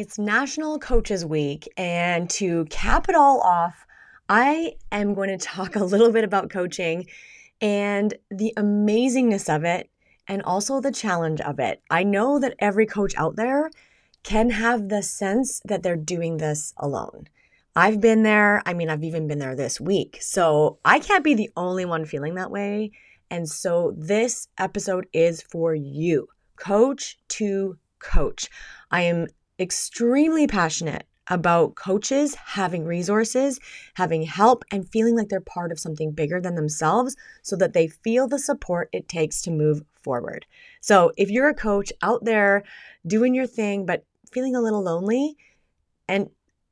It's National Coaches Week, and to cap it all off, I am going to talk a little bit about coaching and the amazingness of it and also the challenge of it. I know that every coach out there can have the sense that they're doing this alone. I've been there. I mean, I've even been there this week. So I can't be the only one feeling that way. And so this episode is for you, coach to coach. I am extremely passionate about coaches having resources, having help, and feeling like they're part of something bigger than themselves so that they feel the support it takes to move forward. So, if you're a coach out there doing your thing, but feeling a little lonely, and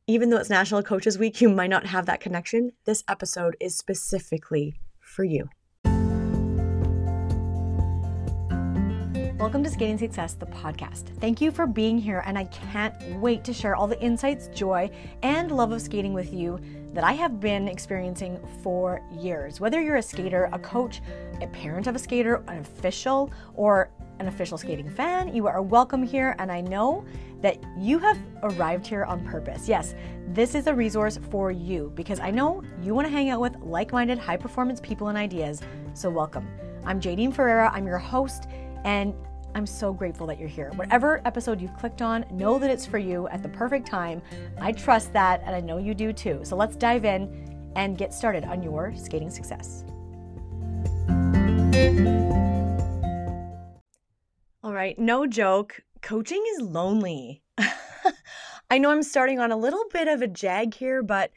even though it's National Coaches Week, you might not have that connection, this episode is specifically for you. Welcome to Skating Success, the podcast. Thank you for being here, and I can't wait to share all the insights, joy, and love of skating with you that I have been experiencing for years. Whether you're a skater, a coach, a parent of a skater, an official, or an official skating fan, you are welcome here, and I know that you have arrived here on purpose. Yes, this is a resource for you because I know you want to hang out with like minded, high performance people and ideas. So, welcome. I'm Jadine Ferreira, I'm your host, and I'm so grateful that you're here. Whatever episode you've clicked on, know that it's for you at the perfect time. I trust that, and I know you do too. So let's dive in and get started on your skating success. All right, no joke, coaching is lonely. I know I'm starting on a little bit of a jag here, but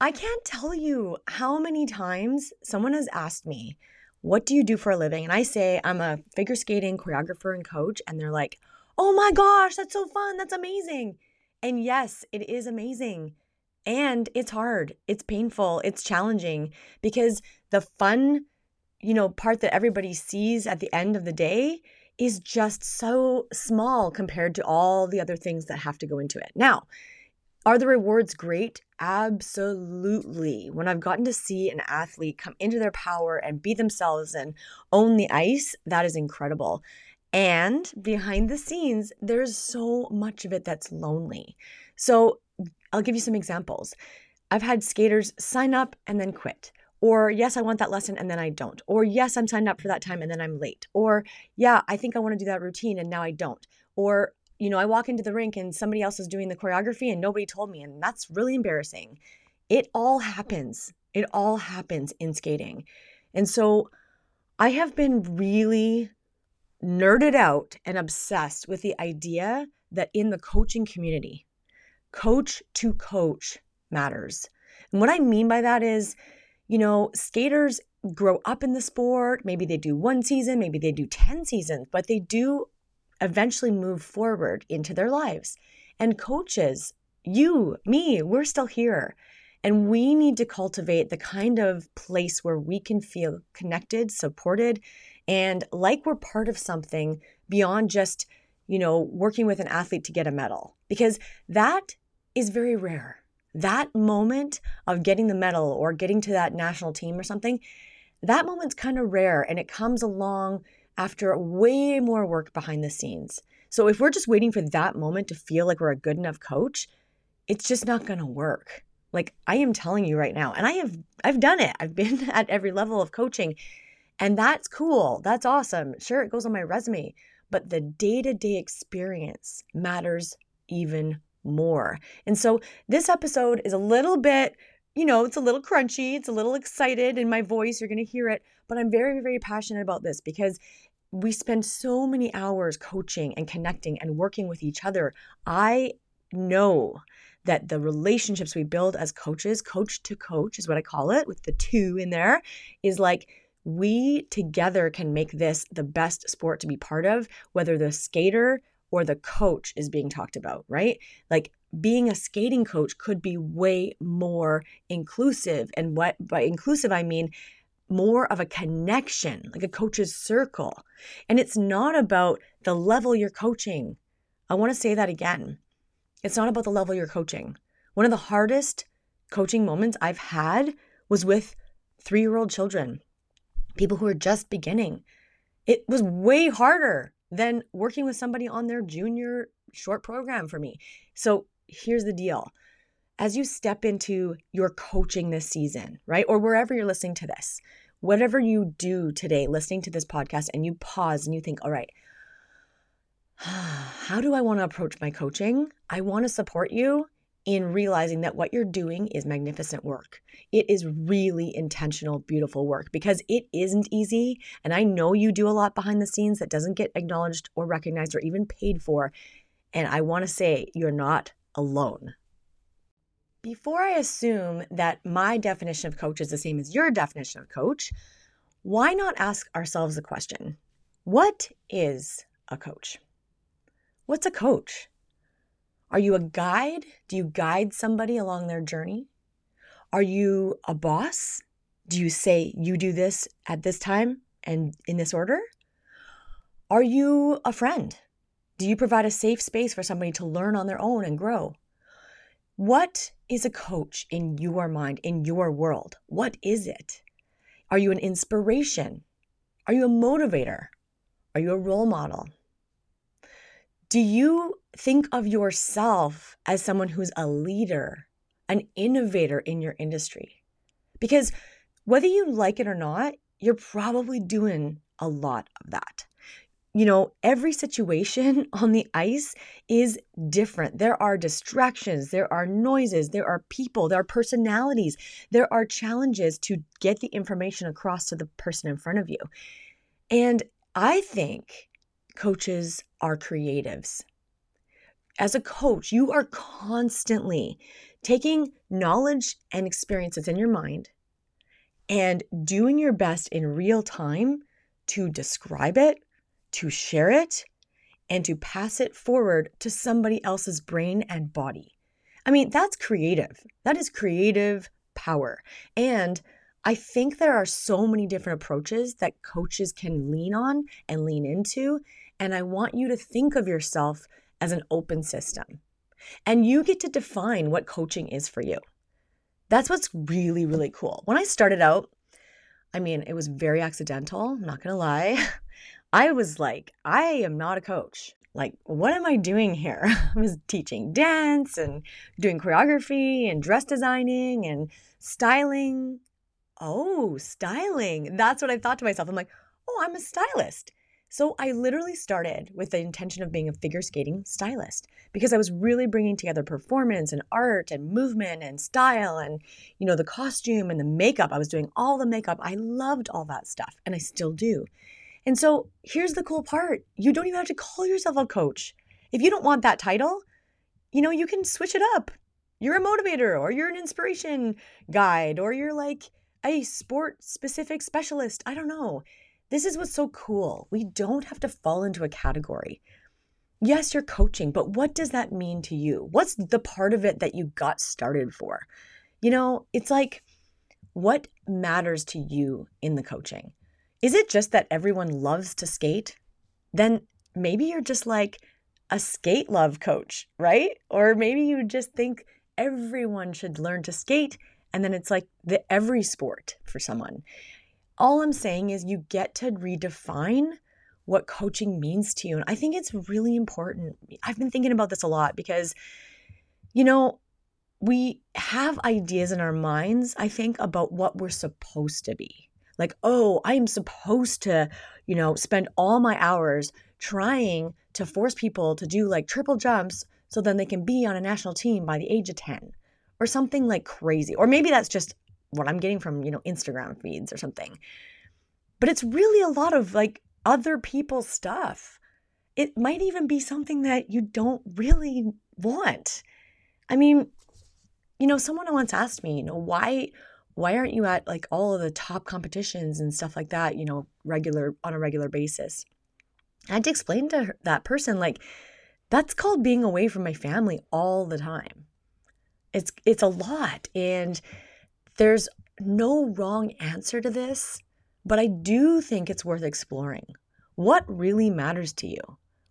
I can't tell you how many times someone has asked me, what do you do for a living? And I say, I'm a figure skating choreographer and coach. And they're like, oh my gosh, that's so fun. That's amazing. And yes, it is amazing. And it's hard, it's painful, it's challenging because the fun, you know, part that everybody sees at the end of the day is just so small compared to all the other things that have to go into it. Now, are the rewards great? Absolutely. When I've gotten to see an athlete come into their power and be themselves and own the ice, that is incredible. And behind the scenes, there's so much of it that's lonely. So I'll give you some examples. I've had skaters sign up and then quit. Or, yes, I want that lesson and then I don't. Or, yes, I'm signed up for that time and then I'm late. Or, yeah, I think I want to do that routine and now I don't. Or, you know, I walk into the rink and somebody else is doing the choreography and nobody told me. And that's really embarrassing. It all happens. It all happens in skating. And so I have been really nerded out and obsessed with the idea that in the coaching community, coach to coach matters. And what I mean by that is, you know, skaters grow up in the sport. Maybe they do one season, maybe they do 10 seasons, but they do eventually move forward into their lives. And coaches, you, me, we're still here. And we need to cultivate the kind of place where we can feel connected, supported, and like we're part of something beyond just, you know, working with an athlete to get a medal. Because that is very rare. That moment of getting the medal or getting to that national team or something, that moment's kind of rare and it comes along after way more work behind the scenes. So if we're just waiting for that moment to feel like we're a good enough coach, it's just not going to work. Like I am telling you right now, and I have I've done it. I've been at every level of coaching. And that's cool. That's awesome. Sure, it goes on my resume, but the day-to-day experience matters even more. And so this episode is a little bit you know, it's a little crunchy, it's a little excited in my voice. You're going to hear it, but I'm very, very passionate about this because we spend so many hours coaching and connecting and working with each other. I know that the relationships we build as coaches, coach to coach is what I call it, with the two in there, is like we together can make this the best sport to be part of, whether the skater or the coach is being talked about, right? Like being a skating coach could be way more inclusive. And what by inclusive, I mean more of a connection, like a coach's circle. And it's not about the level you're coaching. I want to say that again. It's not about the level you're coaching. One of the hardest coaching moments I've had was with three year old children, people who are just beginning. It was way harder than working with somebody on their junior short program for me. So here's the deal as you step into your coaching this season, right? Or wherever you're listening to this, whatever you do today, listening to this podcast, and you pause and you think, all right, how do I want to approach my coaching? I want to support you in realizing that what you're doing is magnificent work. It is really intentional, beautiful work because it isn't easy. And I know you do a lot behind the scenes that doesn't get acknowledged or recognized or even paid for. And I want to say you're not alone. Before I assume that my definition of coach is the same as your definition of coach, why not ask ourselves the question what is a coach? What's a coach? Are you a guide? Do you guide somebody along their journey? Are you a boss? Do you say you do this at this time and in this order? Are you a friend? Do you provide a safe space for somebody to learn on their own and grow? What is a coach in your mind, in your world? What is it? Are you an inspiration? Are you a motivator? Are you a role model? Do you think of yourself as someone who's a leader, an innovator in your industry? Because whether you like it or not, you're probably doing a lot of that you know, every situation on the ice is different. There are distractions, there are noises, there are people, there are personalities, there are challenges to get the information across to the person in front of you. And I think coaches are creatives. As a coach, you are constantly taking knowledge and experiences in your mind and doing your best in real time to describe it to share it and to pass it forward to somebody else's brain and body. I mean, that's creative. That is creative power. And I think there are so many different approaches that coaches can lean on and lean into. And I want you to think of yourself as an open system. And you get to define what coaching is for you. That's what's really, really cool. When I started out, I mean, it was very accidental, I'm not gonna lie. I was like, I am not a coach. Like, what am I doing here? I was teaching dance and doing choreography and dress designing and styling. Oh, styling. That's what I thought to myself. I'm like, oh, I'm a stylist. So I literally started with the intention of being a figure skating stylist because I was really bringing together performance and art and movement and style and you know the costume and the makeup. I was doing all the makeup. I loved all that stuff and I still do. And so here's the cool part you don't even have to call yourself a coach. If you don't want that title, you know, you can switch it up. You're a motivator, or you're an inspiration guide, or you're like a sport specific specialist. I don't know. This is what's so cool. We don't have to fall into a category. Yes, you're coaching, but what does that mean to you? What's the part of it that you got started for? You know, it's like, what matters to you in the coaching? Is it just that everyone loves to skate? Then maybe you're just like a skate love coach, right? Or maybe you just think everyone should learn to skate and then it's like the every sport for someone. All I'm saying is you get to redefine what coaching means to you. And I think it's really important. I've been thinking about this a lot because, you know, we have ideas in our minds, I think, about what we're supposed to be like, oh, I am supposed to, you know, spend all my hours trying to force people to do like triple jumps so then they can be on a national team by the age of 10 or something like crazy. Or maybe that's just what I'm getting from, you know, Instagram feeds or something. But it's really a lot of like other people's stuff. It might even be something that you don't really want. I mean, you know, someone once asked me, you know, why why aren't you at like all of the top competitions and stuff like that, you know, regular on a regular basis? I had to explain to her, that person like that's called being away from my family all the time. It's it's a lot and there's no wrong answer to this, but I do think it's worth exploring. What really matters to you?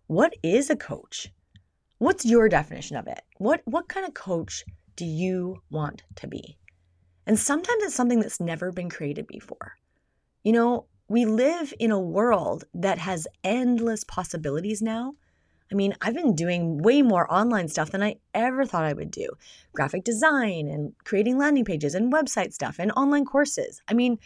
What is a coach? What's your definition of it? What what kind of coach do you want to be? And sometimes it's something that's never been created before. You know, we live in a world that has endless possibilities now I mean, I've been doing way more online stuff than I ever thought I would do graphic design and creating landing pages and website stuff and online courses. I mean,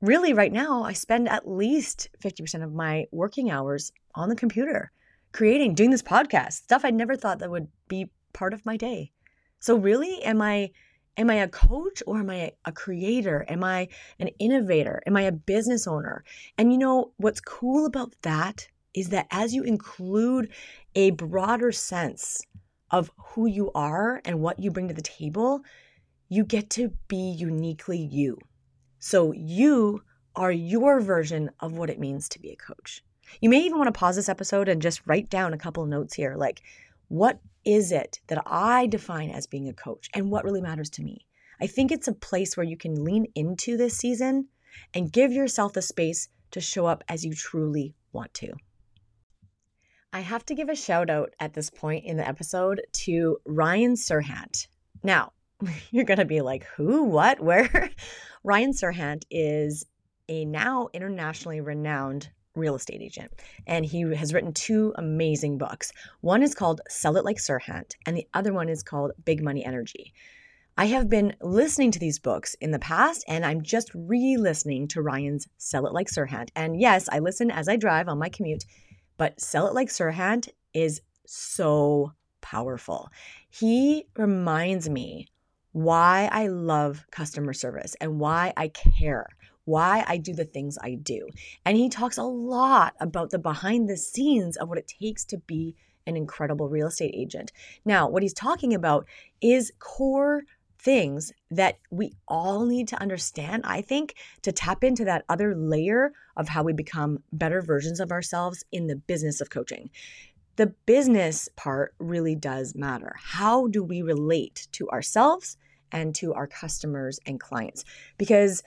really, right now, I spend at least 50% of my working hours on the computer, creating, doing this podcast, stuff I never thought that would be part of my day. So, really, am I Am I a coach or am I a creator? Am I an innovator? Am I a business owner? And you know, what's cool about that is that as you include a broader sense of who you are and what you bring to the table, you get to be uniquely you. So you are your version of what it means to be a coach. You may even want to pause this episode and just write down a couple notes here like what is it that I define as being a coach and what really matters to me? I think it's a place where you can lean into this season and give yourself the space to show up as you truly want to. I have to give a shout out at this point in the episode to Ryan Serhant. Now, you're going to be like, who, what, where? Ryan Serhant is a now internationally renowned real estate agent. And he has written two amazing books. One is called Sell It Like Serhant, and the other one is called Big Money Energy. I have been listening to these books in the past, and I'm just re listening to Ryan's Sell It Like Serhant. And yes, I listen as I drive on my commute, but Sell It Like Serhant is so powerful. He reminds me why I love customer service and why I care why I do the things I do. And he talks a lot about the behind the scenes of what it takes to be an incredible real estate agent. Now, what he's talking about is core things that we all need to understand, I think, to tap into that other layer of how we become better versions of ourselves in the business of coaching. The business part really does matter. How do we relate to ourselves and to our customers and clients? Because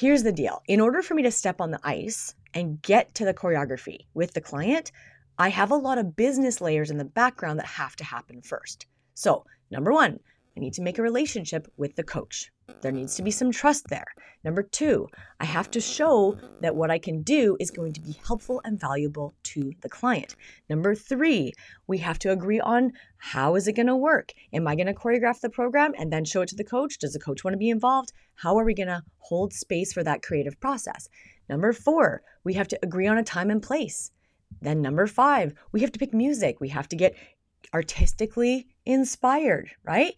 Here's the deal in order for me to step on the ice and get to the choreography with the client, I have a lot of business layers in the background that have to happen first. So, number one, I need to make a relationship with the coach. There needs to be some trust there. Number two, I have to show that what I can do is going to be helpful and valuable to the client. Number three, we have to agree on how is it going to work? Am I going to choreograph the program and then show it to the coach? Does the coach want to be involved? How are we going to hold space for that creative process? Number four, we have to agree on a time and place. Then number five, we have to pick music. We have to get artistically inspired, right?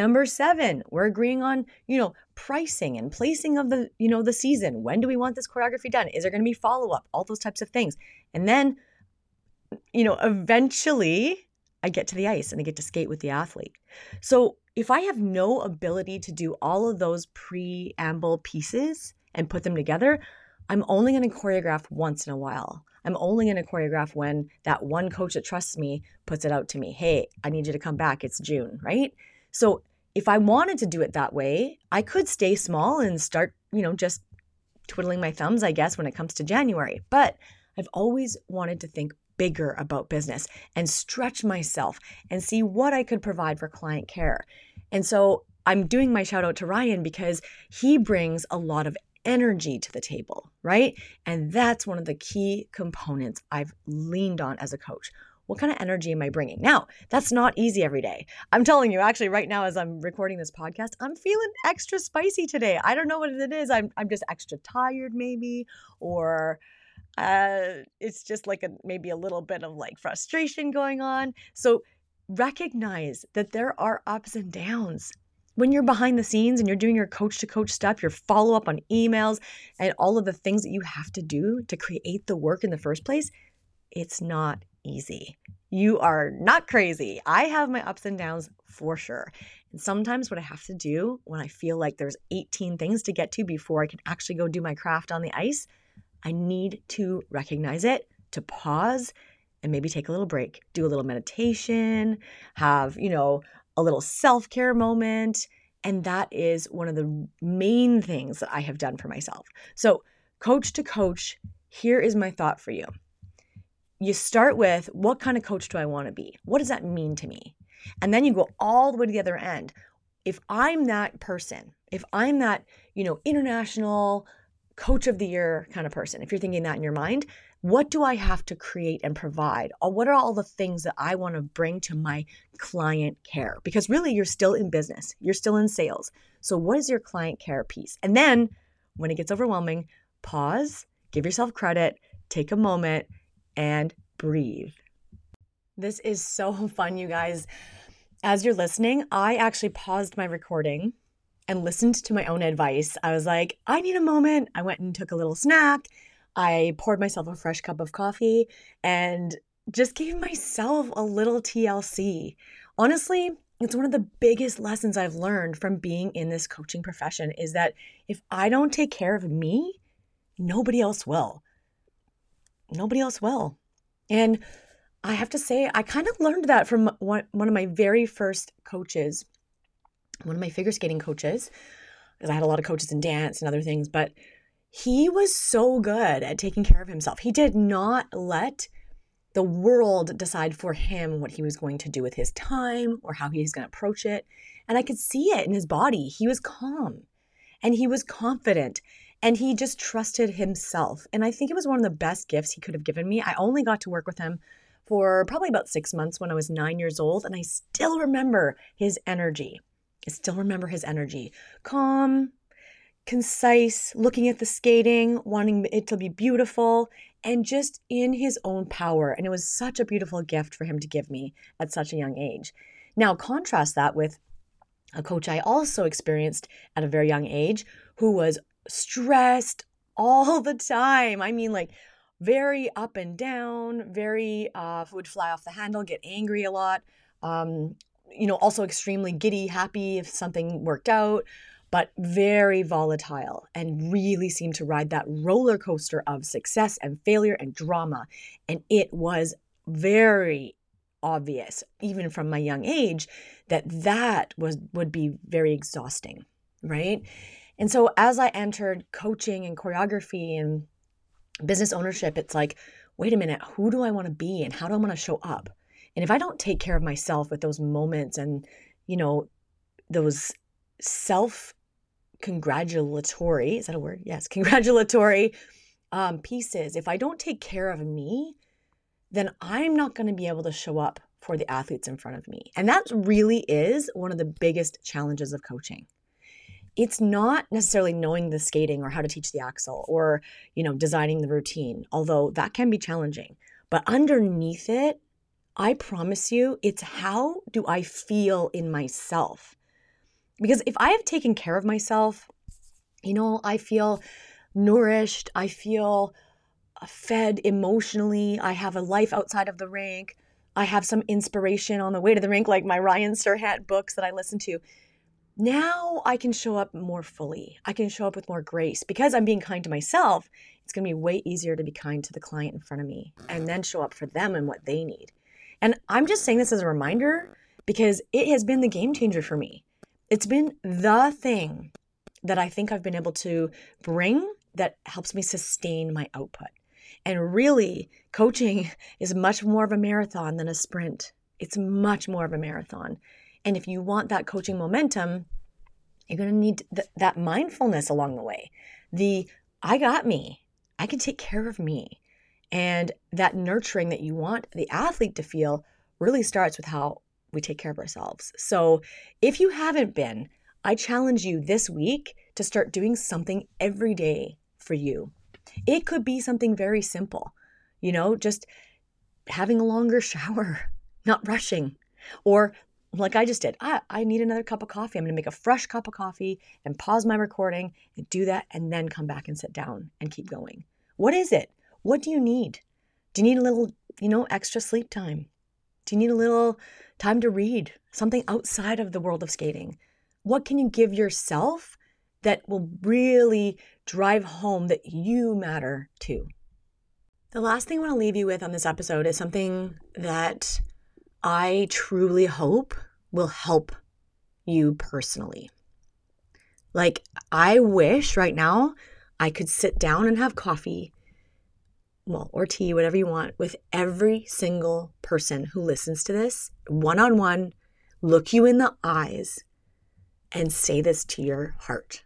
Number seven, we're agreeing on, you know, pricing and placing of the, you know, the season. When do we want this choreography done? Is there going to be follow up? All those types of things. And then, you know, eventually I get to the ice and I get to skate with the athlete. So if I have no ability to do all of those preamble pieces and put them together, I'm only going to choreograph once in a while. I'm only going to choreograph when that one coach that trusts me puts it out to me. Hey, I need you to come back. It's June, right? So if I wanted to do it that way, I could stay small and start, you know, just twiddling my thumbs, I guess, when it comes to January. But I've always wanted to think bigger about business and stretch myself and see what I could provide for client care. And so I'm doing my shout out to Ryan because he brings a lot of energy to the table, right? And that's one of the key components I've leaned on as a coach what kind of energy am I bringing? Now, that's not easy every day. I'm telling you, actually, right now, as I'm recording this podcast, I'm feeling extra spicy today. I don't know what it is. I'm, I'm just extra tired, maybe, or uh, it's just like a maybe a little bit of like frustration going on. So recognize that there are ups and downs. When you're behind the scenes and you're doing your coach to coach stuff, your follow up on emails, and all of the things that you have to do to create the work in the first place, it's not easy. You are not crazy. I have my ups and downs for sure. And sometimes what I have to do when I feel like there's 18 things to get to before I can actually go do my craft on the ice, I need to recognize it, to pause and maybe take a little break, do a little meditation, have, you know, a little self-care moment, and that is one of the main things that I have done for myself. So, coach to coach, here is my thought for you you start with what kind of coach do I want to be? What does that mean to me? And then you go all the way to the other end. If I'm that person, if I'm that, you know, international coach of the year kind of person, if you're thinking that in your mind, What do I have to create and provide? Or what are all the things that I want to bring to my client care? Because really, you're still in business, you're still in sales. So, what is your client care piece? And then when it gets overwhelming, pause, give yourself credit, take a moment, and breathe. This is so fun, you guys. As you're listening, I actually paused my recording and listened to my own advice. I was like, I need a moment. I went and took a little snack. I poured myself a fresh cup of coffee and just gave myself a little TLC. Honestly, it's one of the biggest lessons I've learned from being in this coaching profession is that if I don't take care of me, nobody else will. Nobody else will. And I have to say, I kind of learned that from one, one of my very first coaches one of my figure skating coaches, because I had a lot of coaches in dance and other things, but he was so good at taking care of himself. He did not let the world decide for him what he was going to do with his time or how he's going to approach it. And I could see it in his body. He was calm and he was confident and he just trusted himself. And I think it was one of the best gifts he could have given me. I only got to work with him for probably about six months when I was nine years old, and I still remember his energy. I still remember his energy calm, concise, looking at the skating, wanting it to be beautiful, and just in his own power. And it was such a beautiful gift for him to give me at such a young age. Now, contrast that with a coach I also experienced at a very young age who was stressed all the time. I mean, like, very up and down, very uh, would fly off the handle, get angry a lot, um, you know, also extremely giddy, happy if something worked out, but very volatile and really seemed to ride that roller coaster of success and failure and drama. And it was very obvious, even from my young age, that that was would be very exhausting, right? And so as I entered coaching and choreography and business ownership, it's like, wait a minute, who do I want to be and how do I want to show up? And if I don't take care of myself with those moments and, you know, those self congratulatory, is that a word? Yes, congratulatory um, pieces, if I don't take care of me, then I'm not going to be able to show up for the athletes in front of me. And that really is one of the biggest challenges of coaching. It's not necessarily knowing the skating or how to teach the axel or, you know, designing the routine, although that can be challenging. But underneath it I promise you, it's how do I feel in myself? Because if I have taken care of myself, you know, I feel nourished, I feel uh, fed emotionally, I have a life outside of the rink, I have some inspiration on the way to the rink, like my Ryan Serhant books that I listen to. Now I can show up more fully. I can show up with more grace because I'm being kind to myself. It's going to be way easier to be kind to the client in front of me and then show up for them and what they need. And I'm just saying this as a reminder because it has been the game changer for me. It's been the thing that I think I've been able to bring that helps me sustain my output. And really, coaching is much more of a marathon than a sprint. It's much more of a marathon. And if you want that coaching momentum, you're going to need th- that mindfulness along the way. The I got me. I can take care of me. And that nurturing that you want the athlete to feel really starts with how we take care of ourselves. So if you haven't been, I challenge you this week to start doing something every day for you. It could be something very simple, you know, just having a longer shower, not rushing, or like I just did, I, I need another cup of coffee. I'm going to make a fresh cup of coffee and pause my recording and do that and then come back and sit down and keep going. What is it? What do you need? Do you need a little, you know, extra sleep time? Do you need a little time to read something outside of the world of skating? What can you give yourself that will really drive home that you matter too? The last thing I want to leave you with on this episode is something that I truly hope will help you personally. Like, I wish right now I could sit down and have coffee well, or tea, whatever you want, with every single person who listens to this one on one, look you in the eyes and say this to your heart.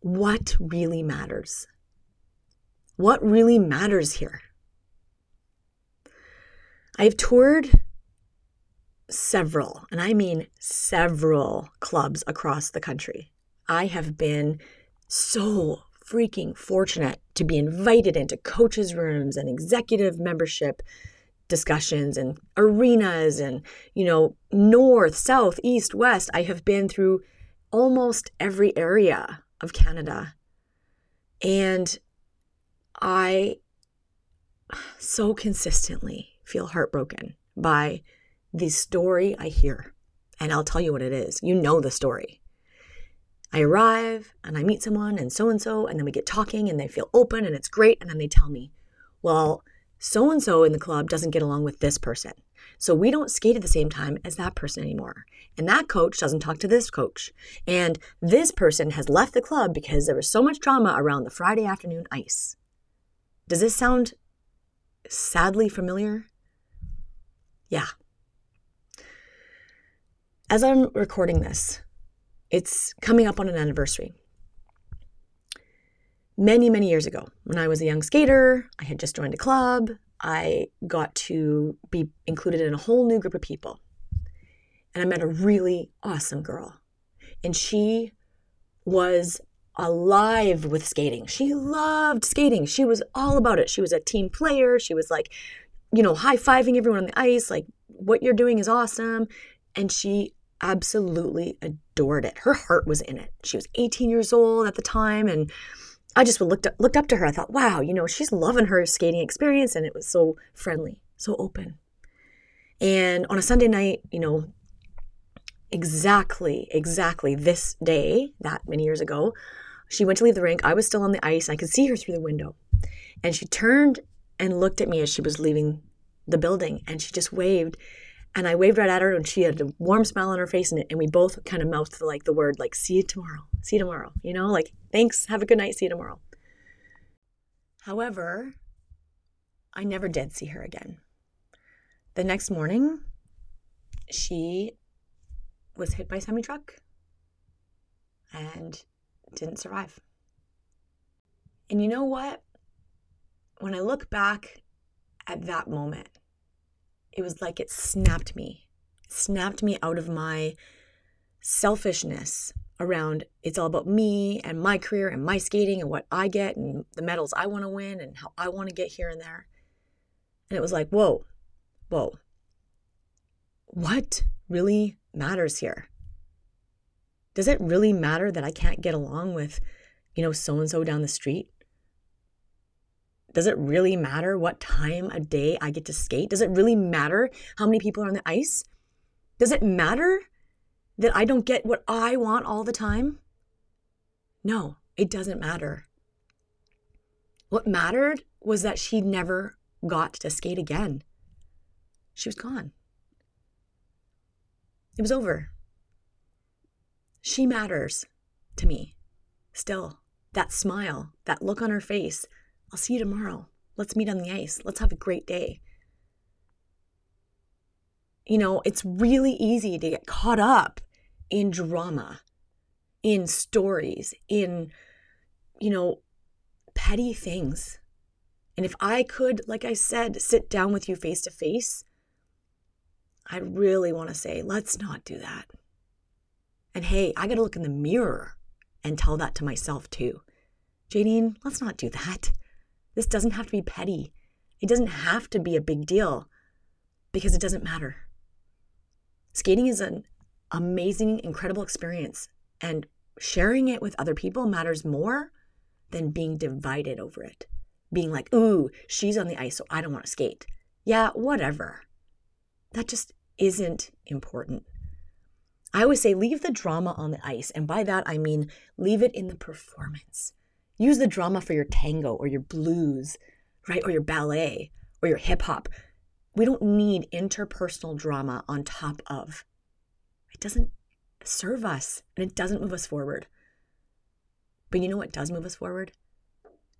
What really matters? what really matters here. I've toured several, and I mean several clubs across the country. I have been so freaking fortunate to be invited into coaches' rooms and executive membership discussions and arenas and, you know, north, south, east, west. I have been through almost every area of Canada. And I so consistently feel heartbroken by the story I hear. And I'll tell you what it is. You know the story. I arrive and I meet someone and so and so, and then we get talking and they feel open and it's great. And then they tell me, well, so and so in the club doesn't get along with this person. So we don't skate at the same time as that person anymore. And that coach doesn't talk to this coach. And this person has left the club because there was so much drama around the Friday afternoon ice. Does this sound sadly familiar? Yeah. As I'm recording this, it's coming up on an anniversary. Many, many years ago, when I was a young skater, I had just joined a club. I got to be included in a whole new group of people. And I met a really awesome girl. And she was alive with skating. She loved skating. She was all about it. She was a team player. She was like, you know, high fiving everyone on the ice, like, what you're doing is awesome. And she absolutely adored it. Her heart was in it. She was 18 years old at the time. And I just looked up, looked up to her. I thought, wow, you know, she's loving her skating experience. And it was so friendly, so open. And on a Sunday night, you know, exactly, exactly this day, that many years ago, she went to leave the rink. I was still on the ice. I could see her through the window. And she turned and looked at me as she was leaving the building and she just waved. And I waved right at her and she had a warm smile on her face and, and we both kind of mouthed like the word like see you tomorrow. See you tomorrow. You know, like thanks, have a good night, see you tomorrow. However, I never did see her again. The next morning, she was hit by a semi truck and didn't survive. And you know what? When I look back at that moment, it was like it snapped me, snapped me out of my selfishness around it's all about me and my career and my skating and what I get and the medals I want to win and how I want to get here and there. And it was like, whoa, whoa. What really matters here? Does it really matter that I can't get along with, you know, so and so down the street? Does it really matter what time a day I get to skate? Does it really matter how many people are on the ice? Does it matter that I don't get what I want all the time? No, it doesn't matter. What mattered was that she never got to skate again. She was gone. It was over. She matters to me still. That smile, that look on her face. I'll see you tomorrow. Let's meet on the ice. Let's have a great day. You know, it's really easy to get caught up in drama, in stories, in, you know, petty things. And if I could, like I said, sit down with you face to face, I really want to say, let's not do that. And hey, I got to look in the mirror and tell that to myself too. Jadine, let's not do that. This doesn't have to be petty. It doesn't have to be a big deal because it doesn't matter. Skating is an amazing, incredible experience, and sharing it with other people matters more than being divided over it. Being like, ooh, she's on the ice, so I don't want to skate. Yeah, whatever. That just isn't important. I always say leave the drama on the ice. And by that, I mean leave it in the performance. Use the drama for your tango or your blues, right? Or your ballet or your hip hop. We don't need interpersonal drama on top of. It doesn't serve us and it doesn't move us forward. But you know what does move us forward?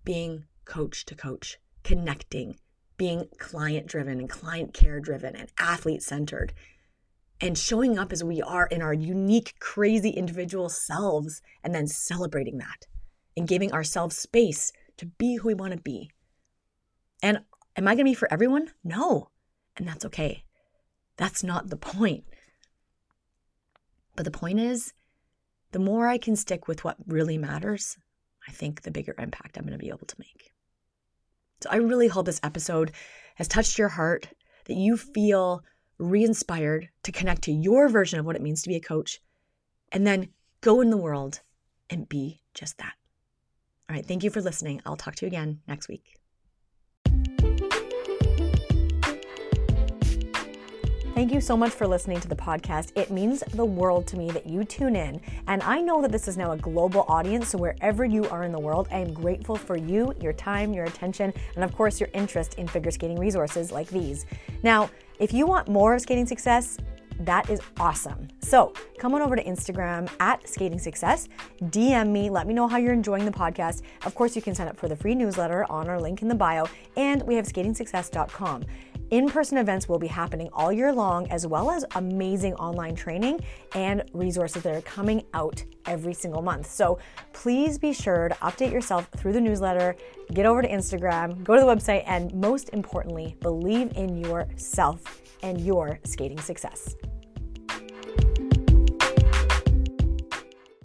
Being coach to coach, connecting, being client driven and client care driven and athlete centered and showing up as we are in our unique, crazy individual selves, and then celebrating that and giving ourselves space to be who we want to be. And am I going to be for everyone? No. And that's okay. That's not the point. But the point is, the more I can stick with what really matters, I think the bigger impact I'm going to be able to make. So I really hope this episode has touched your heart, that you feel re inspired to connect to your version of what it means to be a coach, and then go in the world and be just that. All right, thank you for listening. I'll talk to you again next week. Thank you so much for listening to the podcast. It means the world to me that you tune in. And I know that this is now a global audience. So wherever you are in the world, I am grateful for you, your time, your attention, and of course, your interest in figure skating resources like these. Now, if you want more of skating success, that is awesome. So come on over to Instagram at Skating Success, DM me, let me know how you're enjoying the podcast. Of course, you can sign up for the free newsletter on our link in the bio, and we have skatingsuccess.com. In person events will be happening all year long, as well as amazing online training and resources that are coming out every single month. So please be sure to update yourself through the newsletter, get over to Instagram, go to the website, and most importantly, believe in yourself and your skating success.